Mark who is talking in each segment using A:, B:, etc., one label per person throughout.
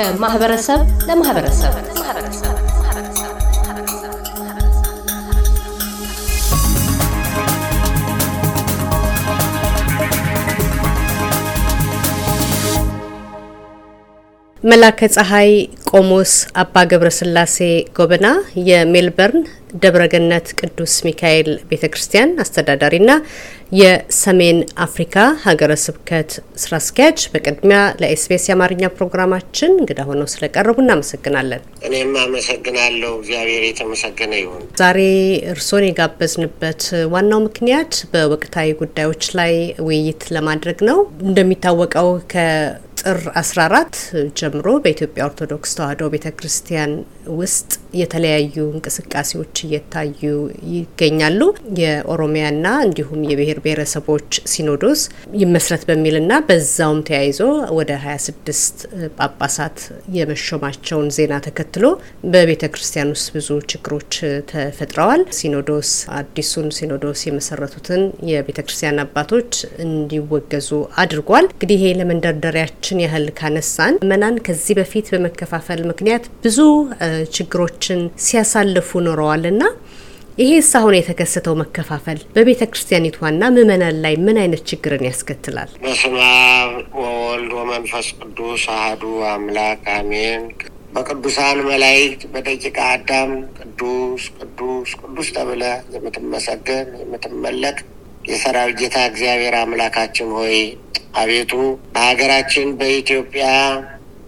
A: ከማህበረሰብ ለማህበረሰብ። መላከ ፀሐይ ቆሞስ አባ ገብረስላሴ ጎበና የሜልበርን ደብረገነት ቅዱስ ሚካኤል ቤተ ክርስቲያን አስተዳዳሪና የሰሜን አፍሪካ ሀገረ ስብከት ስራ አስኪያጅ፣ በቅድሚያ ለኤስቢኤስ የአማርኛ ፕሮግራማችን እንግዳ ሆነው ስለቀረቡ እናመሰግናለን።
B: እኔም አመሰግናለሁ። እግዚአብሔር የተመሰገነ ይሁን።
A: ዛሬ እርስዎን የጋበዝንበት ዋናው ምክንያት በወቅታዊ ጉዳዮች ላይ ውይይት ለማድረግ ነው። እንደሚታወቀው ከ ጥር 14 ጀምሮ በኢትዮጵያ ኦርቶዶክስ ተዋሕዶ ቤተ ክርስቲያን ውስጥ የተለያዩ እንቅስቃሴዎች እየታዩ ይገኛሉ። የኦሮሚያና እንዲሁም የብሔር ብሔረሰቦች ሲኖዶስ ይመስረት በሚልና በዛውም ተያይዞ ወደ 26 ጳጳሳት የመሾማቸውን ዜና ተከትሎ በቤተ ክርስቲያን ውስጥ ብዙ ችግሮች ተፈጥረዋል። ሲኖዶስ አዲሱን ሲኖዶስ የመሰረቱትን የቤተ ክርስቲያን አባቶች እንዲወገዙ አድርጓል። እንግዲህ ይሄ ለመንደርደሪያችን ችን ያህል ካነሳን መናን ከዚህ በፊት በመከፋፈል ምክንያት ብዙ ችግሮችን ሲያሳልፉ ኖረዋልና ይሄ አሁን የተከሰተው መከፋፈል በቤተ ክርስቲያኒቷና ምእመናን ላይ ምን አይነት ችግርን ያስከትላል?
B: በስመ አብ ወወልድ ወመንፈስ ቅዱስ አሐዱ አምላክ አሜን። በቅዱሳን መላእክት በደቂቀ አዳም ቅዱስ ቅዱስ ቅዱስ ተብለ የምትመሰገን የምትመለክ የሰራዊት ጌታ እግዚአብሔር አምላካችን ሆይ አቤቱ በሀገራችን በኢትዮጵያ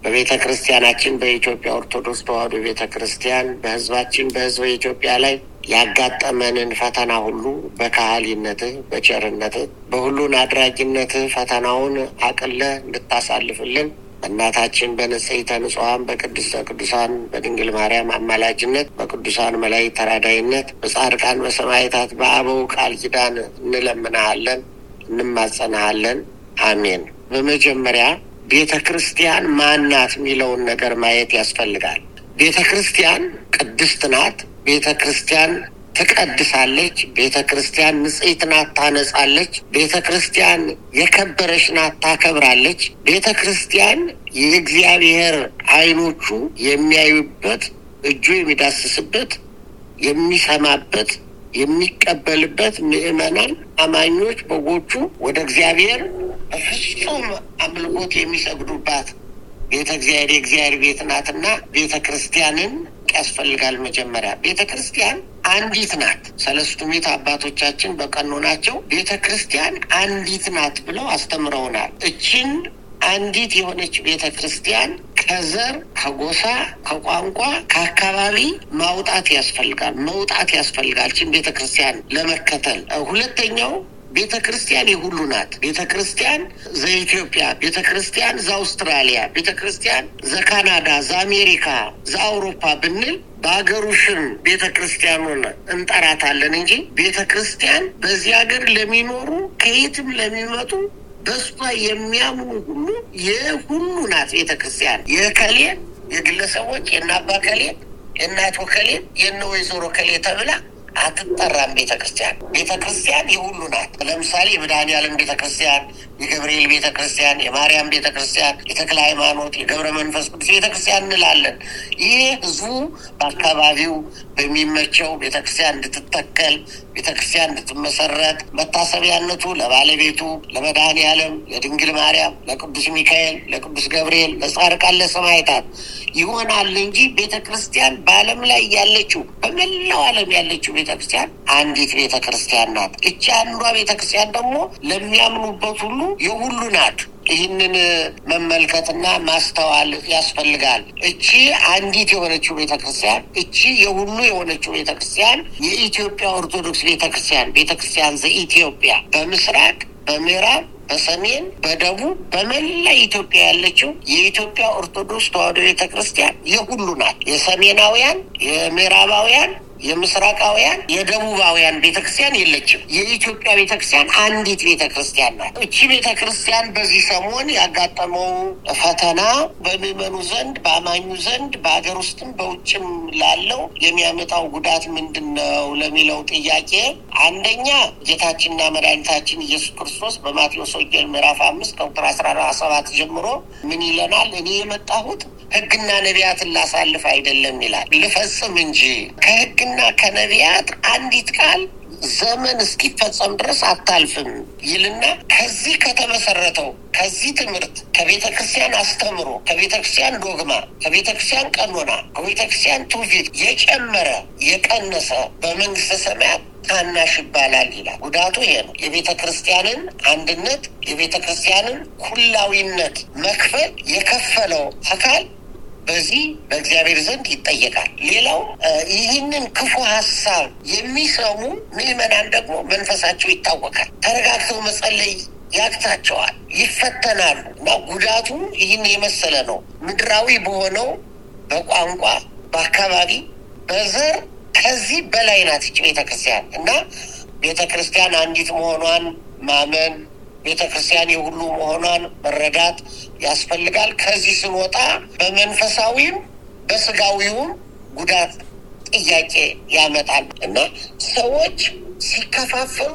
B: በቤተ ክርስቲያናችን በኢትዮጵያ ኦርቶዶክስ ተዋሕዶ ቤተ ክርስቲያን በሕዝባችን በሕዝበ ኢትዮጵያ ላይ ያጋጠመንን ፈተና ሁሉ በካህሊነትህ በቸርነትህ በሁሉን አድራጊነትህ ፈተናውን አቅለህ እንድታሳልፍልን በእናታችን በንጽሕተ ንጹሐን በቅድስተ ቅዱሳን በድንግል ማርያም አማላጅነት በቅዱሳን መላእክት ተራዳይነት በጻድቃን በሰማዕታት በአበው ቃል ኪዳን እንለምናሃለን፣ እንማጸናሃለን። አሜን። በመጀመሪያ ቤተ ክርስቲያን ማናት የሚለውን ነገር ማየት ያስፈልጋል። ቤተ ክርስቲያን ቅድስት ናት። ቤተ ክርስቲያን ትቀድሳለች። ቤተ ክርስቲያን ንጽሕት ናት፣ ታነጻለች። ቤተ ክርስቲያን የከበረች ናት፣ ታከብራለች። ቤተ ክርስቲያን የእግዚአብሔር ዓይኖቹ የሚያዩበት እጁ የሚዳስስበት የሚሰማበት የሚቀበልበት ምዕመናን አማኞች በጎቹ ወደ እግዚአብሔር በፍጹም አምልኮት የሚሰግዱባት ቤተ እግዚአብሔር የእግዚአብሔር ቤት ናትና ቤተ ክርስቲያንን ያስፈልጋል። መጀመሪያ ቤተ ክርስቲያን አንዲት ናት። ሰለስቱ ምዕት አባቶቻችን በቀኖናቸው ቤተ ክርስቲያን አንዲት ናት ብለው አስተምረውናል። እችን አንዲት የሆነች ቤተ ክርስቲያን ከዘር፣ ከጎሳ፣ ከቋንቋ፣ ከአካባቢ ማውጣት ያስፈልጋል፣ መውጣት ያስፈልጋል። ችን ቤተ ክርስቲያን ለመከተል ሁለተኛው ቤተ ክርስቲያን የሁሉ ናት። ቤተ ክርስቲያን ዘኢትዮጵያ፣ ቤተ ክርስቲያን ዘአውስትራሊያ፣ ቤተ ክርስቲያን ዘካናዳ፣ ዘአሜሪካ፣ ዘአውሮፓ ብንል በሀገሩ ሽም ቤተ ክርስቲያኑን እንጠራታለን እንጂ ቤተ ክርስቲያን በዚህ ሀገር ለሚኖሩ ከየትም ለሚመጡ በሷ የሚያምኑ ሁሉ የሁሉ ናት። ቤተ ክርስቲያን የከሌ የግለሰቦች የእነ አባ ከሌ የእናቶ ከሌ የእነ ወይዘሮ ከሌ ተብላ አትጠራም። ቤተ ክርስቲያን ቤተ ክርስቲያን የሁሉ ናት። ለምሳሌ የመድኃኔዓለም ቤተ ክርስቲያን፣ የገብርኤል ቤተ ክርስቲያን፣ የማርያም ቤተ ክርስቲያን፣ የተክለ ሃይማኖት፣ የገብረ መንፈስ ቅዱስ ቤተ ክርስቲያን እንላለን። ይህ ህዝቡ በአካባቢው በሚመቸው ቤተ ክርስቲያን እንድትተከል ቤተ ክርስቲያን እንድትመሰረት መታሰቢያነቱ ለባለቤቱ ለመድኃኔዓለም፣ ለድንግል ማርያም፣ ለቅዱስ ሚካኤል፣ ለቅዱስ ገብርኤል፣ ለጻድቃን፣ ለሰማዕታት ይሆናል እንጂ ቤተ ክርስቲያን በዓለም ላይ ያለችው በመላው ዓለም ያለችው ቤተ ክርስቲያን አንዲት ቤተ ክርስቲያን ናት። እቺ አንዷ ቤተ ክርስቲያን ደግሞ ለሚያምኑበት ሁሉ የሁሉ ናት። ይህንን መመልከትና ማስተዋል ያስፈልጋል። እቺ አንዲት የሆነችው ቤተ ክርስቲያን እቺ የሁሉ የሆነችው ቤተ ክርስቲያን የኢትዮጵያ ኦርቶዶክስ ቤተ ክርስቲያን ቤተ ክርስቲያን ዘኢትዮጵያ በምስራቅ በምዕራብ በሰሜን በደቡብ በመላ ኢትዮጵያ ያለችው የኢትዮጵያ ኦርቶዶክስ ተዋሕዶ ቤተ ክርስቲያን የሁሉ ናት። የሰሜናውያን፣ የምዕራባውያን፣ የምስራቃውያን የደቡባውያን ቤተክርስቲያን የለችም። የኢትዮጵያ ቤተክርስቲያን አንዲት ቤተክርስቲያን ናት። እቺ ቤተክርስቲያን በዚህ ሰሞን ያጋጠመው ፈተና በምዕመኑ ዘንድ፣ በአማኙ ዘንድ፣ በሀገር ውስጥም በውጭም ላለው የሚያመጣው ጉዳት ምንድን ነው ለሚለው ጥያቄ አንደኛ ጌታችንና መድኃኒታችን ኢየሱስ ክርስቶስ በማቴዎስ ወንጌል ምዕራፍ አምስት ከቁጥር አስራ ሰባት ጀምሮ ምን ይለናል? እኔ የመጣሁት ሕግና ነቢያትን ላሳልፍ አይደለም ይላል፣ ልፈጽም እንጂ ከሕግና ከነቢያት አንዲት ቃል ዘመን እስኪፈጸም ድረስ አታልፍም ይልና ከዚህ ከተመሰረተው ከዚህ ትምህርት ከቤተ ክርስቲያን አስተምሮ ከቤተ ክርስቲያን ዶግማ ከቤተ ክርስቲያን ቀኖና ከቤተ ክርስቲያን ትውፊት የጨመረ የቀነሰ በመንግስተ ሰማያት ታናሽ ይባላል ይላል። ጉዳቱ ይሄ ነው። የቤተ ክርስቲያንን አንድነት የቤተ ክርስቲያንን ኩላዊነት መክፈል የከፈለው አካል በዚህ በእግዚአብሔር ዘንድ ይጠየቃል። ሌላው ይህንን ክፉ ሀሳብ የሚሰሙ ምዕመናን ደግሞ መንፈሳቸው ይታወቃል። ተረጋግተው መጸለይ ያቅታቸዋል፣ ይፈተናሉ እና ጉዳቱ ይህን የመሰለ ነው። ምድራዊ በሆነው በቋንቋ፣ በአካባቢ፣ በዘር ከዚህ በላይ ናት ይች ቤተ ክርስቲያን እና ቤተ ክርስቲያን አንዲት መሆኗን ማመን ቤተ ክርስቲያን የሁሉ መሆኗን መረዳት ያስፈልጋል። ከዚህ ስንወጣ በመንፈሳዊም በስጋዊውም ጉዳት ጥያቄ ያመጣል እና ሰዎች ሲከፋፈሉ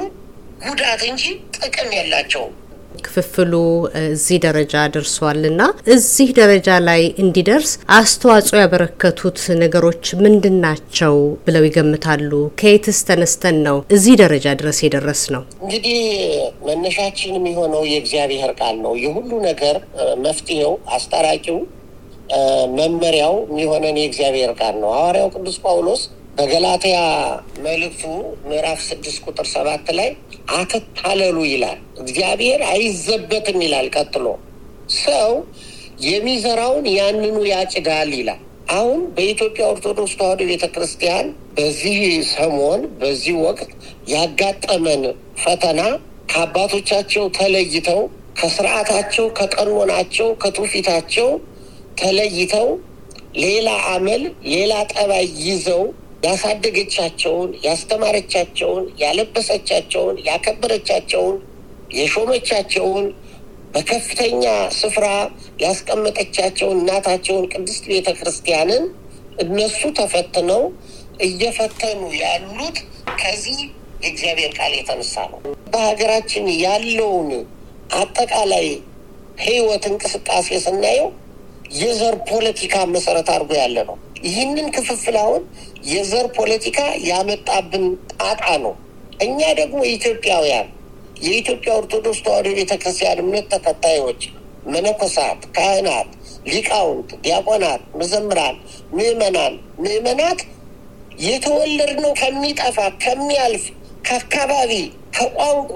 B: ጉዳት እንጂ ጥቅም የላቸውም።
A: ክፍፍሉ እዚህ ደረጃ ደርሷል እና እዚህ ደረጃ ላይ እንዲደርስ አስተዋጽኦ ያበረከቱት ነገሮች ምንድን ናቸው ብለው ይገምታሉ? ከየትስ ተነስተን ነው እዚህ ደረጃ ድረስ የደረስ ነው?
B: እንግዲህ መነሻችን የሚሆነው የእግዚአብሔር ቃል ነው። የሁሉ ነገር መፍትሄው፣ አስታራቂው፣ መመሪያው የሚሆነን የእግዚአብሔር ቃል ነው። ሐዋርያው ቅዱስ ጳውሎስ በገላትያ መልእክቱ ምዕራፍ ስድስት ቁጥር ሰባት ላይ አትታለሉ ይላል። እግዚአብሔር አይዘበትም ይላል። ቀጥሎ ሰው የሚዘራውን ያንኑ ያጭዳል ይላል። አሁን በኢትዮጵያ ኦርቶዶክስ ተዋሕዶ ቤተ ክርስቲያን በዚህ ሰሞን በዚህ ወቅት ያጋጠመን ፈተና ከአባቶቻቸው ተለይተው ከስርዓታቸው፣ ከቀኖናቸው፣ ከትውፊታቸው ተለይተው ሌላ አመል ሌላ ጠባይ ይዘው ያሳደገቻቸውን፣ ያስተማረቻቸውን፣ ያለበሰቻቸውን፣ ያከበረቻቸውን፣ የሾመቻቸውን በከፍተኛ ስፍራ ያስቀመጠቻቸውን እናታቸውን ቅድስት ቤተ ክርስቲያንን እነሱ ተፈትነው እየፈተኑ ያሉት ከዚህ የእግዚአብሔር ቃል የተነሳ ነው። በሀገራችን ያለውን አጠቃላይ ሕይወት እንቅስቃሴ ስናየው የዘር ፖለቲካ መሰረት አድርጎ ያለ ነው። ይህንን ክፍፍል አሁን የዘር ፖለቲካ ያመጣብን ጣጣ ነው። እኛ ደግሞ ኢትዮጵያውያን የኢትዮጵያ ኦርቶዶክስ ተዋሕዶ ቤተክርስቲያን እምነት ተከታዮች፣ መነኮሳት፣ ካህናት፣ ሊቃውንት፣ ዲያቆናት፣ መዘምራን፣ ምዕመናን፣ ምዕመናት የተወለድነው ከሚጠፋ ከሚያልፍ ከአካባቢ ከቋንቋ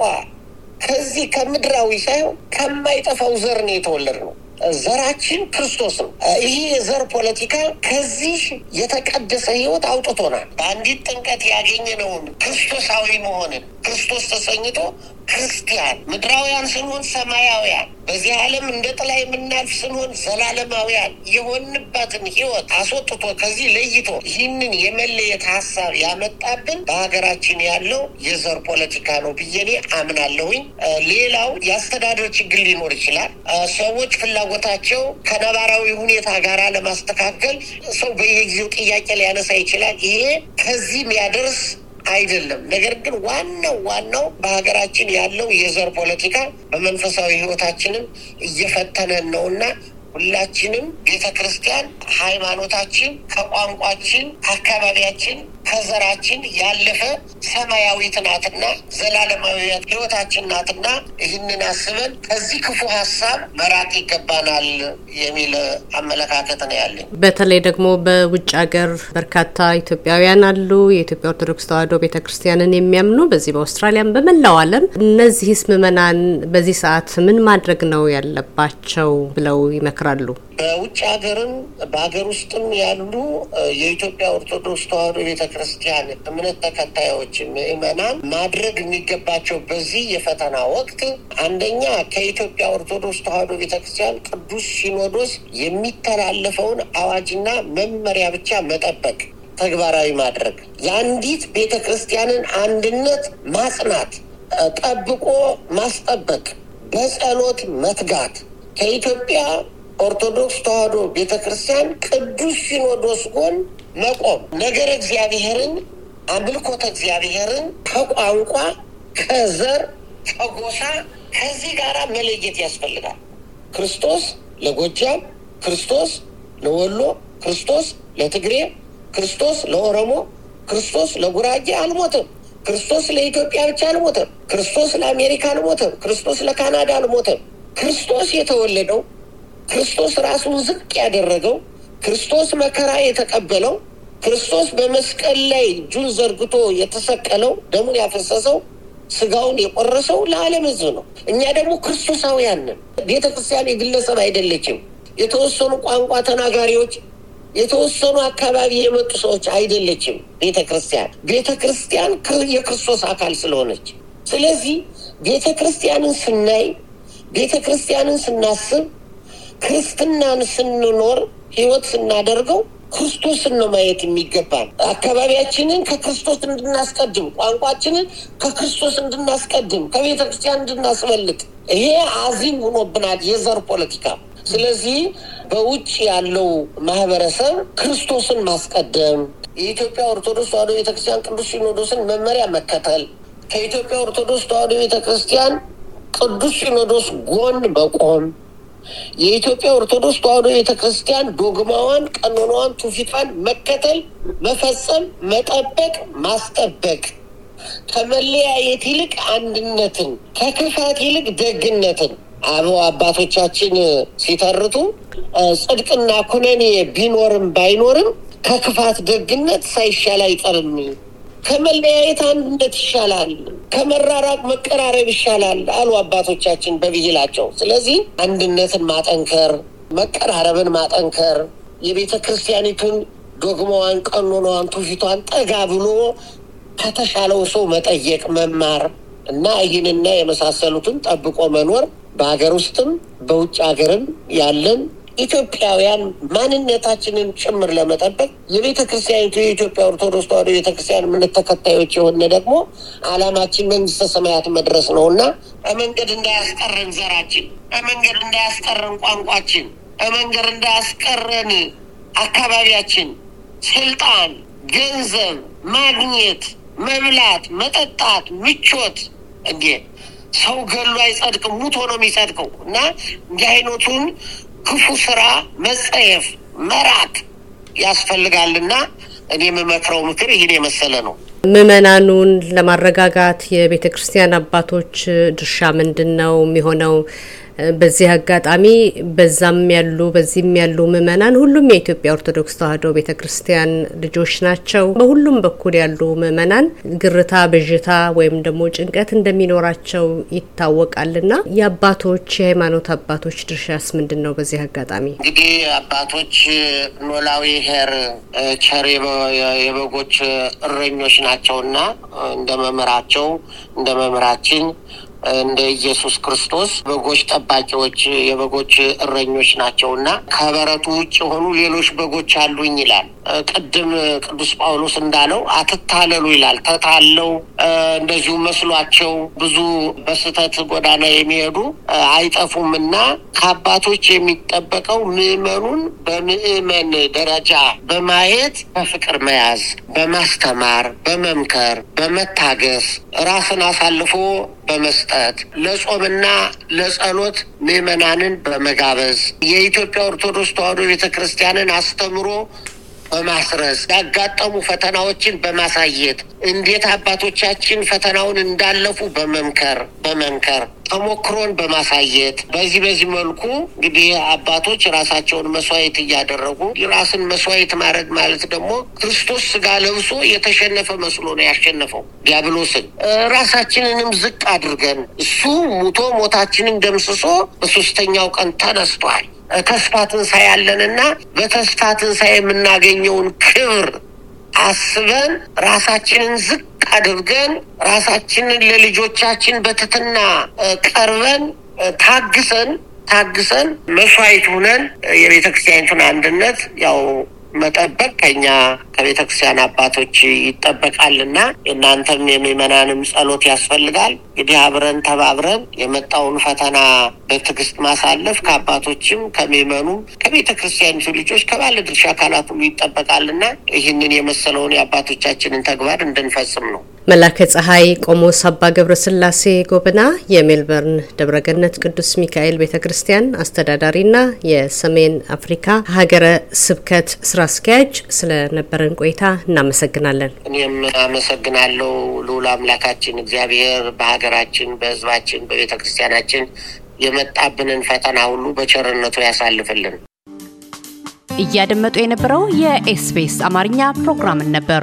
B: ከዚህ ከምድራዊ ሳይሆን ከማይጠፋው ዘር ነው የተወለድነው። ዘራችን ክርስቶስ ነው። ይህ የዘር ፖለቲካ ከዚህ የተቀደሰ ሕይወት አውጥቶናል። በአንዲት ጥምቀት ያገኘነውን ክርስቶሳዊ መሆንን ክርስቶስ ተሰኝቶ ክርስቲያን ምድራውያን ስንሆን ሰማያውያን በዚህ ዓለም እንደ ጥላ የምናልፍ ስንሆን ዘላለማውያን የሆንበትን ሕይወት አስወጥቶ ከዚህ ለይቶ ይህንን የመለየት ሀሳብ ያመጣብን በሀገራችን ያለው የዘር ፖለቲካ ነው ብዬ እኔ አምናለሁኝ። ሌላው የአስተዳደር ችግር ሊኖር ይችላል። ሰዎች ፍላጎታቸው ከነባራዊ ሁኔታ ጋር ለማስተካከል ሰው በየጊዜው ጥያቄ ሊያነሳ ይችላል። ይሄ ከዚህ የሚያደርስ አይደለም። ነገር ግን ዋናው ዋናው በሀገራችን ያለው የዘር ፖለቲካ በመንፈሳዊ ሕይወታችንም እየፈተነን ነውና ሁላችንም ቤተ ክርስቲያን ሃይማኖታችን ከቋንቋችን ከአካባቢያችን ከዘራችን ያለፈ ሰማያዊት ናትና ዘላለማዊ ሕይወታችን ናትና ይህንን አስበን ከዚህ ክፉ ሀሳብ መራቅ ይገባናል የሚል አመለካከት ነው ያለኝ።
A: በተለይ ደግሞ በውጭ ሀገር በርካታ ኢትዮጵያውያን አሉ። የኢትዮጵያ ኦርቶዶክስ ተዋሕዶ ቤተ ክርስቲያንን የሚያምኑ በዚህ በአውስትራሊያም በመላው ዓለም። እነዚህስ ምዕመናን በዚህ ሰዓት ምን ማድረግ ነው ያለባቸው ብለው ይመክራሉ?
B: በውጭ ሀገርም በሀገር ውስጥም ያሉ የኢትዮጵያ ኦርቶዶክስ ተዋሕዶ ቤተ ክርስቲያን እምነት ተከታዮች ምዕመናን ማድረግ የሚገባቸው በዚህ የፈተና ወቅት አንደኛ ከኢትዮጵያ ኦርቶዶክስ ተዋሕዶ ቤተ ክርስቲያን ቅዱስ ሲኖዶስ የሚተላለፈውን አዋጅና መመሪያ ብቻ መጠበቅ። ተግባራዊ ማድረግ፣ የአንዲት ቤተ ክርስቲያንን አንድነት ማጽናት፣ ጠብቆ ማስጠበቅ፣ በጸሎት መትጋት ከኢትዮጵያ ኦርቶዶክስ ተዋሕዶ ቤተ ክርስቲያን ቅዱስ ሲኖዶስ ጎን መቆም ነገረ እግዚአብሔርን አምልኮተ እግዚአብሔርን ከቋንቋ ከዘር ከጎሳ ከዚህ ጋር መለየት ያስፈልጋል። ክርስቶስ ለጎጃም፣ ክርስቶስ ለወሎ፣ ክርስቶስ ለትግሬ፣ ክርስቶስ ለኦሮሞ፣ ክርስቶስ ለጉራጌ አልሞተም። ክርስቶስ ለኢትዮጵያ ብቻ አልሞተም። ክርስቶስ ለአሜሪካ አልሞተም። ክርስቶስ ለካናዳ አልሞተም። ክርስቶስ የተወለደው ክርስቶስ ራሱን ዝቅ ያደረገው ክርስቶስ መከራ የተቀበለው ክርስቶስ በመስቀል ላይ እጁን ዘርግቶ የተሰቀለው ደሙን ያፈሰሰው ስጋውን የቆረሰው ለዓለም ሕዝብ ነው። እኛ ደግሞ ክርስቶሳውያን ነን። ቤተ ክርስቲያን የግለሰብ አይደለችም። የተወሰኑ ቋንቋ ተናጋሪዎች፣ የተወሰኑ አካባቢ የመጡ ሰዎች አይደለችም። ቤተ ክርስቲያን ቤተ ክርስቲያን የክርስቶስ አካል ስለሆነች፣ ስለዚህ ቤተ ክርስቲያንን ስናይ፣ ቤተ ክርስቲያንን ስናስብ፣ ክርስትናን ስንኖር፣ ህይወት ስናደርገው ክርስቶስን ነው ማየት የሚገባል። አካባቢያችንን ከክርስቶስ እንድናስቀድም፣ ቋንቋችንን ከክርስቶስ እንድናስቀድም፣ ከቤተ ክርስቲያን እንድናስበልጥ ይሄ አዚም ሆኖብናል የዘር ፖለቲካ። ስለዚህ በውጭ ያለው ማህበረሰብ ክርስቶስን ማስቀደም፣ የኢትዮጵያ ኦርቶዶክስ ተዋሕዶ ቤተክርስቲያን ቅዱስ ሲኖዶስን መመሪያ መከተል፣ ከኢትዮጵያ ኦርቶዶክስ ተዋሕዶ ቤተክርስቲያን ቅዱስ ሲኖዶስ ጎን መቆም የኢትዮጵያ ኦርቶዶክስ ተዋሕዶ ቤተክርስቲያን ዶግማዋን፣ ቀኖናዋን፣ ትውፊቷን መከተል፣ መፈጸም፣ መጠበቅ፣ ማስጠበቅ ከመለያየት ይልቅ አንድነትን፣ ከክፋት ይልቅ ደግነትን አበው አባቶቻችን ሲተርቱ ጽድቅና ኩነኔ ቢኖርም ባይኖርም ከክፋት ደግነት ሳይሻል አይቀርም። ከመለያየት አንድነት ይሻላል፣ ከመራራቅ መቀራረብ ይሻላል አሉ አባቶቻችን በብሂላቸው። ስለዚህ አንድነትን ማጠንከር፣ መቀራረብን ማጠንከር፣ የቤተ ክርስቲያኒቱን ዶግማዋን፣ ቀኖናዋን፣ ትውፊቷን ጠጋ ብሎ ከተሻለው ሰው መጠየቅ፣ መማር እና ይህንና የመሳሰሉትን ጠብቆ መኖር በሀገር ውስጥም በውጭ ሀገርም ያለን ኢትዮጵያውያን ማንነታችንን ጭምር ለመጠበቅ የቤተ ክርስቲያኒቱ የኢትዮጵያ ኦርቶዶክስ ተዋሕዶ ቤተክርስቲያን እምነት ተከታዮች የሆነ ደግሞ ዓላማችን መንግስተ ሰማያት መድረስ ነው እና በመንገድ እንዳያስቀረን ዘራችን፣ በመንገድ እንዳያስቀረን ቋንቋችን፣ በመንገድ እንዳያስቀረን አካባቢያችን፣ ስልጣን፣ ገንዘብ ማግኘት፣ መብላት፣ መጠጣት፣ ምቾት እንዴ! ሰው ገሉ አይጸድቅም፣ ሙቶ ነው የሚጸድቀው እና እንዲህ አይነቱን ክፉ ስራ መጸየፍ መራቅ ያስፈልጋልና እኔ የምመክረው ምክር ይህን የመሰለ ነው።
A: ምእመናኑን ለማረጋጋት የቤተ ክርስቲያን አባቶች ድርሻ ምንድን ነው የሚሆነው? በዚህ አጋጣሚ በዛም ያሉ በዚህም ያሉ ምእመናን ሁሉም የኢትዮጵያ ኦርቶዶክስ ተዋሕዶ ቤተ ክርስቲያን ልጆች ናቸው። በሁሉም በኩል ያሉ ምእመናን ግርታ፣ ብዥታ ወይም ደግሞ ጭንቀት እንደሚኖራቸው ይታወቃልና የአባቶች የሃይማኖት አባቶች ድርሻስ ምንድን ነው? በዚህ አጋጣሚ
B: እንግዲህ አባቶች ኖላዊ ኄር ቸር የበጎች እረኞች ናቸውና እንደ መምህራቸው እንደ መምህራችን እንደ ኢየሱስ ክርስቶስ በጎች ጠባቂዎች የበጎች እረኞች ናቸውና ከበረቱ ውጭ የሆኑ ሌሎች በጎች አሉኝ ይላል። ቅድም ቅዱስ ጳውሎስ እንዳለው አትታለሉ ይላል። ተታለው እንደዚሁ መስሏቸው ብዙ በስህተት ጎዳና የሚሄዱ አይጠፉም እና ከአባቶች የሚጠበቀው ምዕመኑን በምዕመን ደረጃ በማየት በፍቅር መያዝ፣ በማስተማር፣ በመምከር፣ በመታገስ ራስን አሳልፎ በመስጠት ለጾምና ለጸሎት ምዕመናንን በመጋበዝ የኢትዮጵያ ኦርቶዶክስ ተዋሕዶ ቤተ ክርስቲያንን አስተምሮ በማስረስ ያጋጠሙ ፈተናዎችን በማሳየት እንዴት አባቶቻችን ፈተናውን እንዳለፉ በመምከር በመምከር ተሞክሮን በማሳየት በዚህ በዚህ መልኩ እንግዲህ አባቶች ራሳቸውን መስዋዕት እያደረጉ ራስን መስዋዕት ማድረግ ማለት ደግሞ ክርስቶስ ስጋ ለብሶ የተሸነፈ መስሎ ነው ያሸነፈው ዲያብሎስን። ራሳችንንም ዝቅ አድርገን እሱ ሙቶ ሞታችንን ደምስሶ በሶስተኛው ቀን ተነስቷል። ተስፋ ትንሣኤ ያለንና በተስፋ ትንሣኤ የምናገኘውን ክብር አስበን ራሳችንን ዝቅ አድርገን ራሳችንን ለልጆቻችን በትትና ቀርበን ታግሰን ታግሰን መስዋዕት ሁነን የቤተ ክርስቲያኒቱን አንድነት ያው መጠበቅ ከኛ ከቤተ ክርስቲያን አባቶች ይጠበቃልና የእናንተም የምዕመናንም ጸሎት ያስፈልጋል። እንግዲህ አብረን ተባብረን የመጣውን ፈተና በትዕግስት ማሳለፍ ከአባቶችም ከምዕመኑም ከቤተ ክርስቲያኒቱ ልጆች ከባለድርሻ አካላት ሁሉ ይጠበቃልና ይህንን የመሰለውን የአባቶቻችንን ተግባር እንድንፈጽም ነው።
A: መላከ ፀሐይ ቆሞስ አባ ገብረ ስላሴ ጎበና የሜልበርን ደብረገነት ቅዱስ ሚካኤል ቤተ ክርስቲያን አስተዳዳሪና የሰሜን አፍሪካ ሀገረ ስብከት ስራ አስኪያጅ ስለነበረን ቆይታ እናመሰግናለን።
B: እኔም አመሰግናለሁ። ልዑል አምላካችን እግዚአብሔር በሀገራችን፣ በሕዝባችን፣ በቤተ ክርስቲያናችን የመጣብንን ፈተና ሁሉ በቸርነቱ ያሳልፍልን።
C: እያደመጡ የነበረው የኤስቢኤስ አማርኛ ፕሮግራምን ነበር።